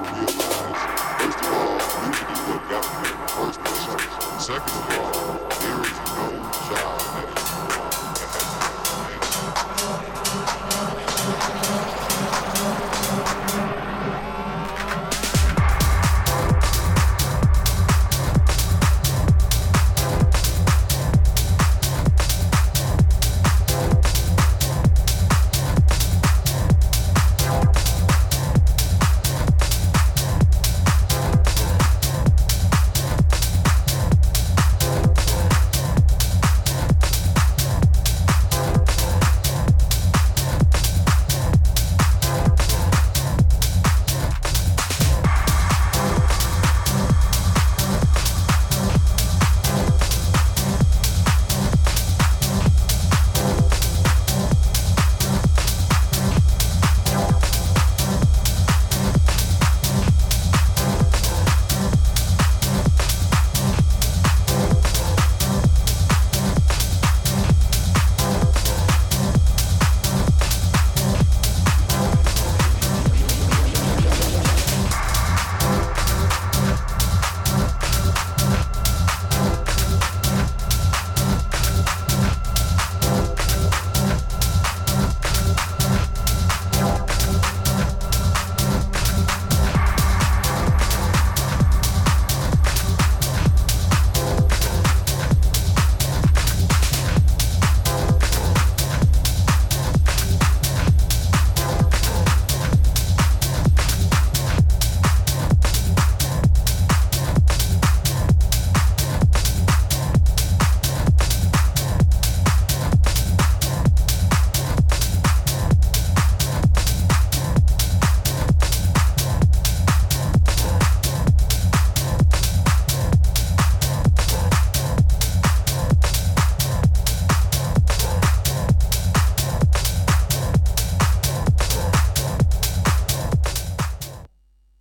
realize, first of all, you should be got me in the first place. Second of all,